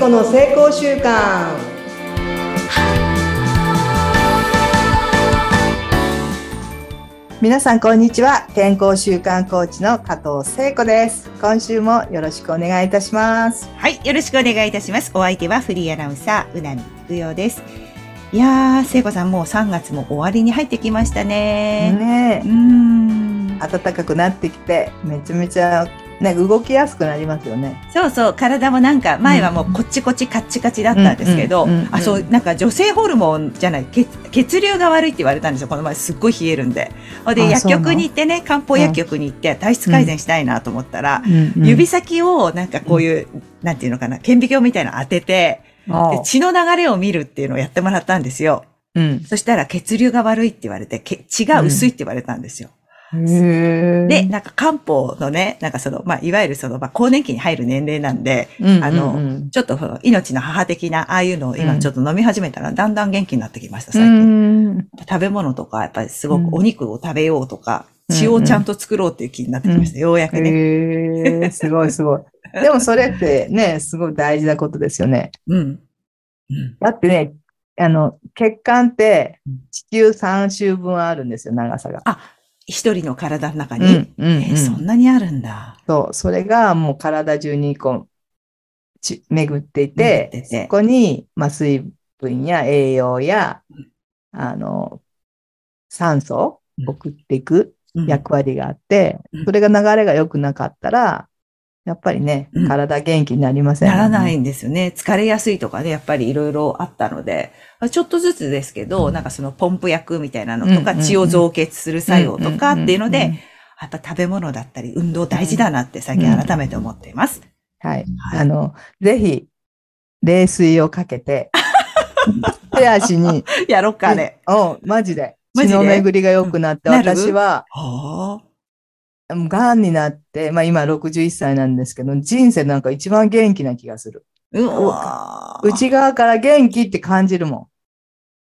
子の成功習慣皆さんこんにちは健康習慣コーチの加藤聖子です今週もよろしくお願いいたしますはい、よろしくお願いいたします。お相手はフリーアナウンサー、うなみふよです。いやー、聖子さんもう3月も終わりに入ってきましたね。ねうーん。暖かくなってきてめちゃめちゃね動きやすくなりますよねそうそう、体もなんか、前はもうこっちこっちカッチカチだったんですけど、あ、そう、なんか女性ホルモンじゃない、血血流が悪いって言われたんですよ。この前すっごい冷えるんで。ほんで、薬局に行ってね、漢方薬局に行って体質改善したいなと思ったら、指先をなんかこういう、なんていうのかな、顕微鏡みたいなの当てて、あで血の流れを見るっていうのをやってもらったんですよ。うんそしたら血流が悪いって言われて、け血が薄いって言われたんですよ。で、なんか漢方のね、なんかその、まあ、いわゆるその、まあ、更年期に入る年齢なんで、うんあのうんうんちょっとその命の母的な、ああいうのを今ちょっと飲み始めたら、だんだん元気になってきました、最う近。ん食べ物とか、やっぱりすごうんくお肉を食べようとか、うん血をちゃんと作ろうっていう気になってきました、ようやくね。すごいすごい。でもそれってね、すごい大事なことですよね。うん。うん。だってね、あの、血管ってうん地球3周分あるんですよ、長さが。一人の体の中に、うん、うん、えーそんなにあるんだ。そう、それがもう体中にこう、ち巡ってい巡て、ってて。そこに、まあ、水分や栄養やうん、あの、酸素をうん送っていくうん。役割があってうん、それが流れが良くなかったら、やっぱりねうん、体元気になりませんね、ならないんですよね。疲れやすいとかね、やっぱりいろいろあったので、ちょっとずつですけど、なんかそのポンプ薬みたいなのとか、うんうんうん血を増血する作用とかっていうのんんんんで、やっぱ食べ物だったり運動大事だなって最近改めて思っています。はい。はいあの、ぜひ、冷水をかけて、手足に、やろっかね。おマジで。マジで？血の巡りが良くなって、私は、はあ。がんになって、まあ今61歳なんですけど、人生なんか一番元気な気がする。うわー内側から元気って感じるも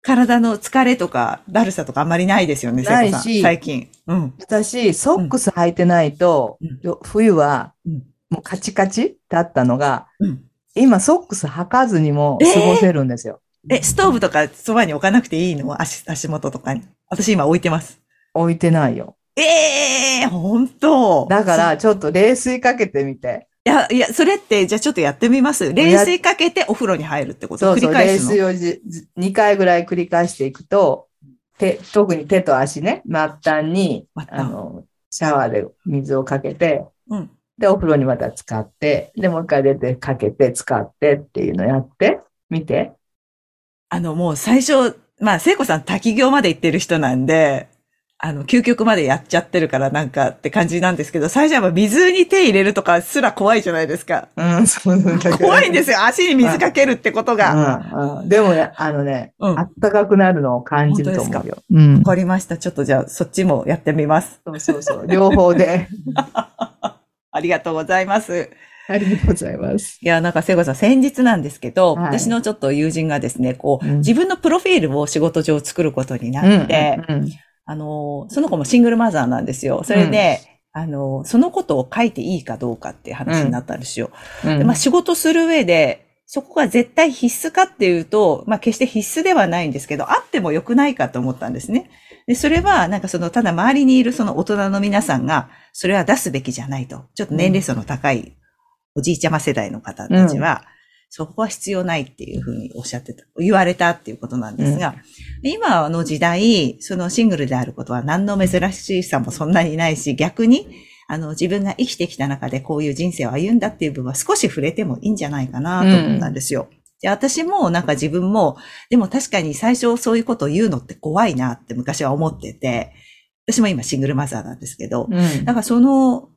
体の疲れとかだるさとかあんまりないですよね、ないし最近。うん。ん。私、ソックス履いてないと、うんよ冬はうんもうカチカチだったのが、うん。今ソックス履かずにも過ごせるんですよ。え、ストーブとかそばに置かなくていいの？足、足元とかに。私今置いてます。置いてないよ。ええー、本当だから、ちょっと冷水かけてみて。いや、いや、それって、じゃあちょっとやってみます冷水かけてお風呂に入るってことそうそう、繰り返すの？冷水をじじ2回ぐらい繰り返していくと、手、特に手と足ね、末端に、あの、シャワーで水をかけて、うん。で、お風呂にまた使って、で、もう一回出てかけて、使ってっていうのやって、見て。あの、もう最初、まあ、聖子さん滝行まで行ってる人なんで、あの、究極までやっちゃってるからなんかって感じなんですけど、最初は水に手入れるとかすら怖いじゃないですか。うん、そうだから怖いんですよ。足に水かけるってことが。うんうん、でもね、あのね、うん。あわったかくなるのを感じると思本うよ。うん。かりました。ちょっとじゃあ、そっちもやってみます。そうそうそう。両方で。ありがとうございます。ありがとうございます。いや、なんか、聖子さん、先日なんですけど、はい私のちょっと友人がですね、こう、うん自分のプロフィールを仕事上作ることになうんって、うんあの、その子もシングルマザーなんですよ。それで、あの、そのことを書いていいかどうかっていう話になったんですよ。うんでまあ、仕事する上で、そこが絶対必須かっていうと、まあ、決して必須ではないんですけど、あっても良くないかと思ったんですね。で、それは、なんかその、ただ周りにいるその大人の皆さんが、それは出すべきじゃないと。ちょっと年齢層の高いおじいちゃま世代の方たちは、そこは必要ないっていうふうにおっしゃってた、言われたっていうことなんですが、で今の時代、そのシングルであることは何の珍しさもそんなにないし、逆に、あの、自分が生きてきた中でこういう人生を歩んだっていう部分は少し触れてもいいんじゃないかなと思ったんですよ。で、私もなんか自分も、でも確かに最初そういうことを言うのって怖いなって昔は思ってて、私も今シングルマザーなんですけど、うん。だからその、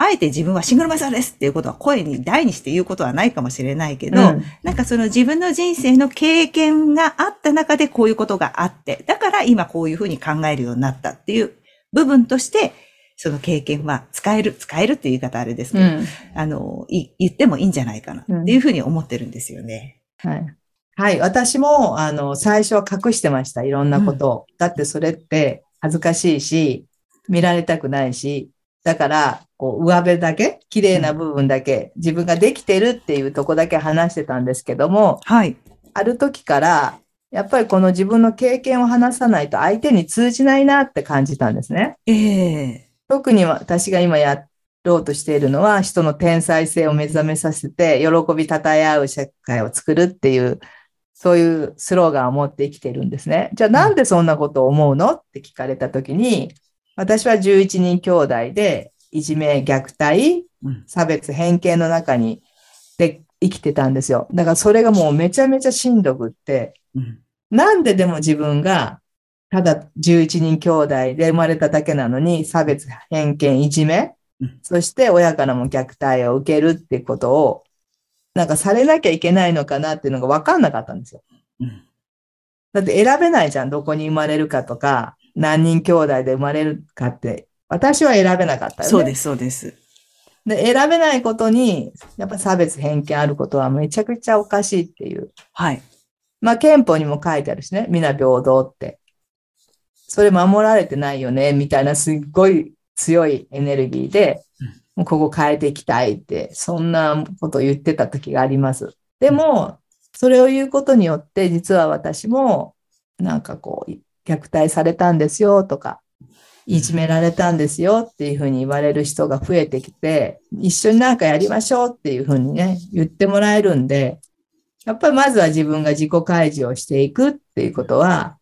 あえて自分はシングルマザーですっていうことは声に大にして言うことはないかもしれないけど、うんなんかその自分の人生の経験があった中でこういうことがあって、だから今こういうふうに考えるようになったっていう部分として、その経験は使える、使えるっていう言い方あれですけど、うんあの、い言ってもいいんじゃないかなっていうふうに思ってるんですよね。はい。はい。私も、あの、最初は隠してました。いろんなことを。だってそれって恥ずかしいし、見られたくないし、だから、こう、上辺だけ、綺麗な部分だけ、自分ができてるっていうとこだけ話してたんですけども、はい。ある時から、やっぱりこの自分の経験を話さないと相手に通じないなって感じたんですね。ええ特に私が今やろうとしているのは、人の天才性を目覚めさせて、喜びたたえ合う社会を作るっていう、そういうスローガンを持って生きてるんですね。じゃあなんでそんなことを思うの？って聞かれた時に、私は11人兄弟で、いじめ、虐待、うん差別、偏見の中にで生きてたんですよ。だからそれがもうめちゃめちゃしんどくって、うんなんででも自分が、ただ11人兄弟で生まれただけなのに、差別、偏見、いじめうん、そして親からも虐待を受けるってことを、なんかされなきゃいけないのかなっていうのが分かんなかったんですよ。うんだって選べないじゃん。どこに生まれるかとか、何人兄弟で生まれるかって。私は選べなかったよね。そうです、そうです。で、選べないことに、やっぱ差別偏見あることはめちゃくちゃおかしいっていう。はい。まあ憲法にも書いてあるしね。皆平等って。それ守られてないよね、みたいなすっごい強いエネルギーでうん、もうここ変えていきたいって、そんなことを言ってた時があります。でも、それを言うことによって、実は私も、なんかこう、虐待されたんですよとか、いじめられたんですよっていうふうに言われる人が増えてきて、一緒になんかやりましょうっていうふうにね、言ってもらえるんで、やっぱりまずは自分が自己開示をしていくっていうことは、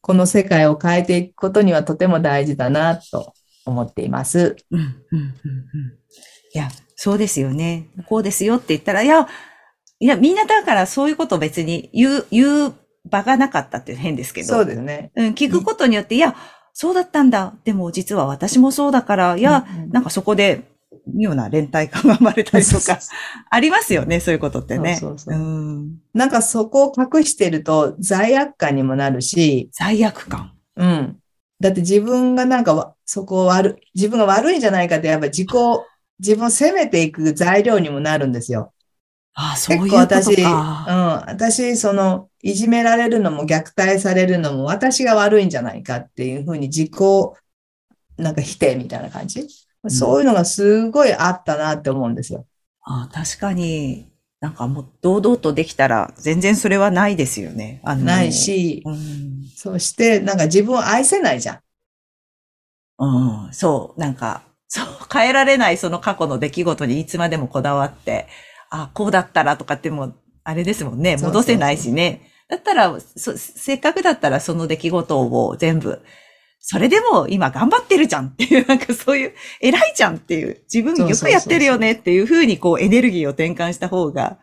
この世界を変えていくことにはとても大事だなと思っています。うん、うん、うん、うん。いや、そうですよね。こうですよって言ったら、いや、いや、みんなだからそういうことを別に言う、言う場がなかったって変ですけど。そうですね。うん、聞くことによって、いや、そうだったんだ。でも実は私もそうだから、いや、うんうんなんかそこで妙な連帯感が生まれたりとか、ありますよね、そういうことってね。そうそうなんかそこを隠してると罪悪感にもなるし、罪悪感。うん。だって自分がなんかわそこを悪い、自分が悪いんじゃないかってやっぱ自己、自分を責めていく材料にもなるんですよ。ああ、そういう結構こと私、うん、か。私、その、いじめられるのも虐待されるのも私が悪いんじゃないかっていうふうに自己、なんか否定みたいな感じ？そういうのがすごいあったなって思うんですよ。ああ確かに、なんかもう堂々とできたら全然それはないですよね。あのない。し、うん。そしてなんか自分を愛せないじゃん。うん、そう、なんか、そう、変えられないその過去の出来事にいつまでもこだわって、あ、こうだったらとかってもう、あれですもんね、そうそうそう戻せないしね。だったら、そせっかくだったらその出来事を全部、それでも今頑張ってるじゃんっていう、なんかそういう、偉いじゃんっていう、自分よくやってるよねっていう風にこうエネルギーを転換した方が、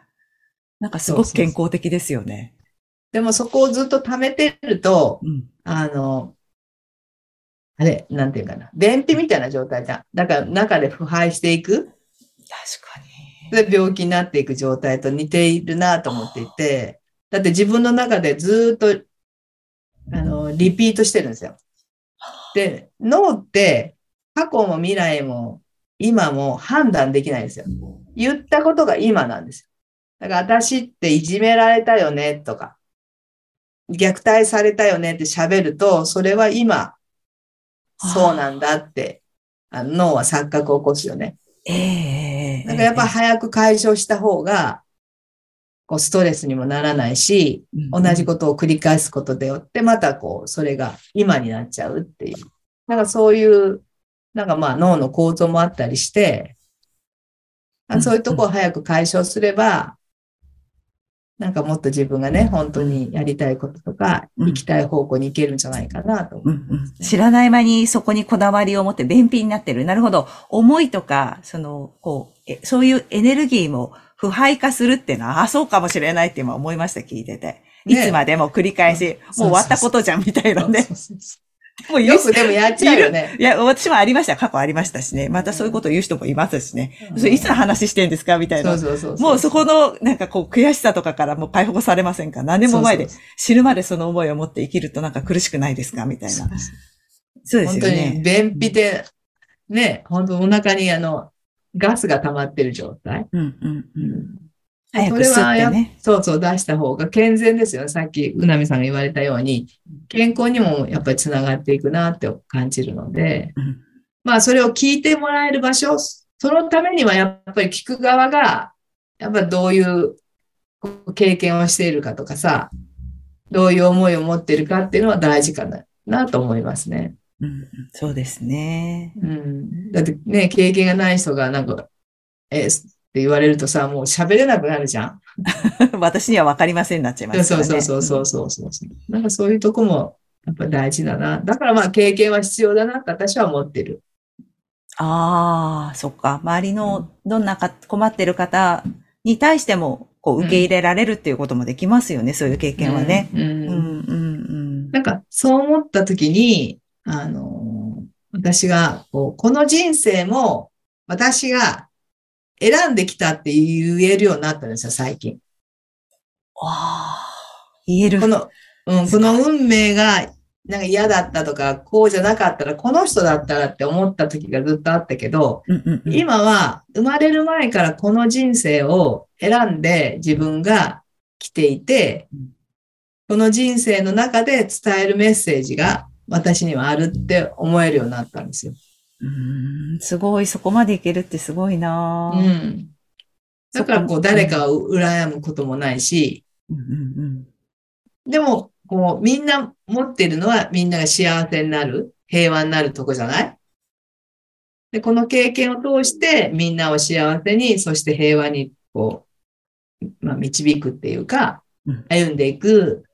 なんかすごく健康的ですよね。でもそこをずっと溜めてると、うん。あの、あれ、なんていうかな。便秘みたいな状態じゃん。だから中で腐敗していく。確かに。で、病気になっていく状態と似ているなと思っていて、だって自分の中でずっと、あの、リピートしてるんですよ。で、脳って過去も未来も今も判断できないんですよ。言ったことが今なんですよ。だから私っていじめられたよねとか、虐待されたよねって喋ると、それは今、そうなんだって、あの脳は錯覚を起こすよね。ええええなんかやっぱ早く解消した方が、こうストレスにもならないし、同じことを繰り返すことでよって、またこう、それが今になっちゃうっていう。なんかそういう、なんかまあ脳の構造もあったりして、あそういうとこを早く解消すれば、なんかもっと自分がね、本当にやりたいこととか、うん行きたい方向に行けるんじゃないかなと思うんうん知らない間にそこにこだわりを持って便秘になってる。なるほど。思いとか、その、こう、えそういうエネルギーも腐敗化するっていうのは、あ、そうかもしれないって今思いました、聞いてて。いねつまでも繰り返し、うんもう終わったことじゃんみたいなね。もううよくでもやっちゃうよね。いや、私もありました。過去ありましたしね。またそういうことを言う人もいますしね。うんそれいつの話してんですかみたいそな。うそうそう。もうそこの、なんかこう、悔しさとかからもう解放されませんか何年も前で死ぬまでその思いを持って生きるとなんか苦しくないですかみたいな。そうです本当に。便秘で、ね、本当お腹にあの、ガスが溜まってる状態。うんうんうん。そ早く吸れはやってね。そうそう出した方が健全ですよね。さっき、うなみさんが言われたように、健康にもやっぱりつながっていくなって感じるので、うんまあそれを聞いてもらえる場所、そのためにはやっぱり聞く側が、やっぱどういう経験をしているかとかさ、どういう思いを持っているかっていうのは大事かな、なと思いますね。うん、そうですね。うん。だってね、経験がない人がなんか、えーって言われるとさ、もう喋れなくなるじゃん。私には分かりませんになっちゃいますね。そうそうそうそうそうそう。なんかそういうとこもやっぱ大事だな。だからまあ経験は必要だなって私は思ってる。ああ、そっか。周りのどんなか困ってる方に対しても、こう、受け入れられるっていうこともできますよね、そういう経験はね。うん。う、うんんうん、なんかそう思った時に、あの、私がこう、この人生も私が選んできたって言えるようになったんですよ、最近。わあ、言える。この、うん、この運命がなんか嫌だったとか、こうじゃなかったら、この人だったらって思った時がずっとあったけど、うんうんうん、今は生まれる前からこの人生を選んで自分が来ていてうん、この人生の中で伝えるメッセージが私にはあるって思えるようになったんですよ。うーんすごい、そこまでいけるってすごいな。うぁん。だからこう誰かを羨むこともないし、うんうん。でもこうみんな持ってるのはみんなが幸せになる、平和になるとこじゃない？で、この経験を通してみんなを幸せに、そして平和にこう、まあ、導くっていうかうん、歩んでいく、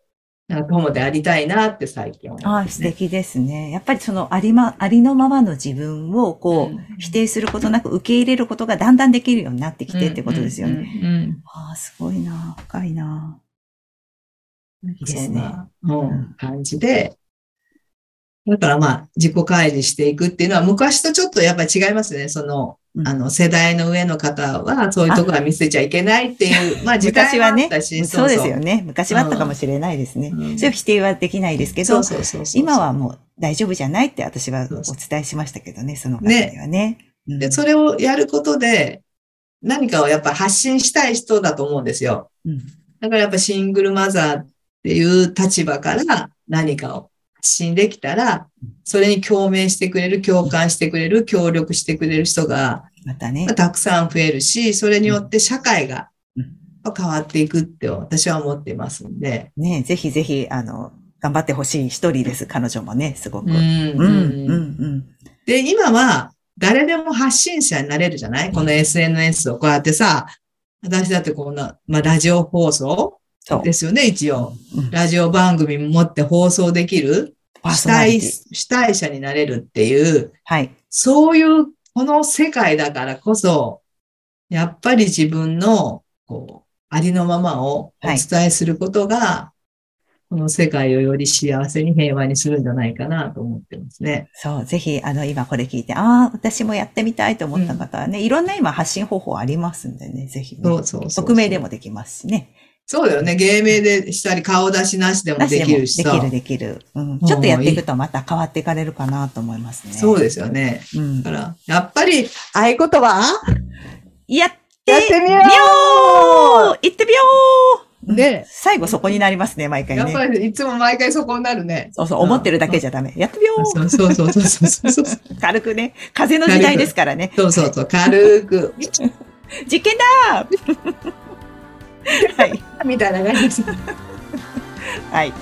なんか友でありたいなって最近思いああ、ますね。素敵ですね。やっぱりそのありま、ありのままの自分をこう、うん。否定することなく受け入れることがだんだんできるようになってきてってことですよね。うんうんうん。ああ、すごいな。深いな。うんいいですね。うん、感じで、だからまあ、自己開示していくっていうのは昔とちょっとやっぱり違いますね。その、うんあの、世代の上の方はそういうところは見せちゃいけないっていう、まあ時代昔はねもあったし、そうですよね。昔はあったかもしれないですね。うんそれを否定はできないですけどそう、そうそうそう。今はもう大丈夫じゃないって私はおそうそう伝えしましたけどね、その方にはね。うんで、それをやることで、何かをやっぱ発信したい人だと思うんですよ。うんだからやっぱシングルマザーっていう立場から何かを発信できたら、それに共鳴してくれる、共感してくれる、協力してくれる人がまたね。たくさん増えるし、それによって社会がうん変わっていくって私は思っていますんで。ねぜひぜひ、あの、頑張ってほしい一人です、彼女もね、すごく。うんうん、うん、うん。で、今は誰でも発信者になれるじゃない？この SNS をこうやってさ、私だってこんな、まあラジオ放送。ですよね、一応。うんラジオ番組持って放送できる主体。主体者になれるっていう、はい。そういう、この世界だからこそ、やっぱり自分の、こう、ありのままをお伝えすることが、この世界をより幸せに平和にするんじゃないかなと思ってますね。そう、ぜひ、あの、今これ聞いて、ああ、私もやってみたいと思った方はね、いろんな今発信方法ありますんでね、ぜひね。そうそうそう。匿名でもできますしね。そうだよね。芸名でしたり、顔出しなしでもできるしさ。できる、できる。うん。ちょっとやっていくとまた変わっていかれるかなと思いますね。そうですよね。うんだ。から、やっぱり、合言葉？やってやってみよう行ってみようね最後そこになりますね、毎回やっぱね。りいつも毎回そこになるね。そうそう、思ってるだけじゃダメ。やってみようそうそうそうそうそうそう。軽くね。風の時代ですからね。そうそうそう。軽く。実験だーはい。みたいな感じ。はい。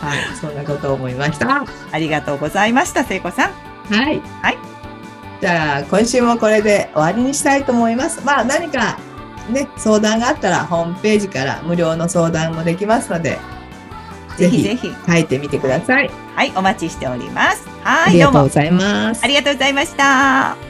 はい。そんなことを思いました。はありがとうございました、聖子さん。い。はい。じゃあ、今週もこれで終わりにしたいと思います。まあ、何かね、相談があったら、ホームページから無料の相談もできますので、ぜひぜひ。書いてみてください。はい、お待ちしております。はい、どうもありがとうございますあ。りがとうございました。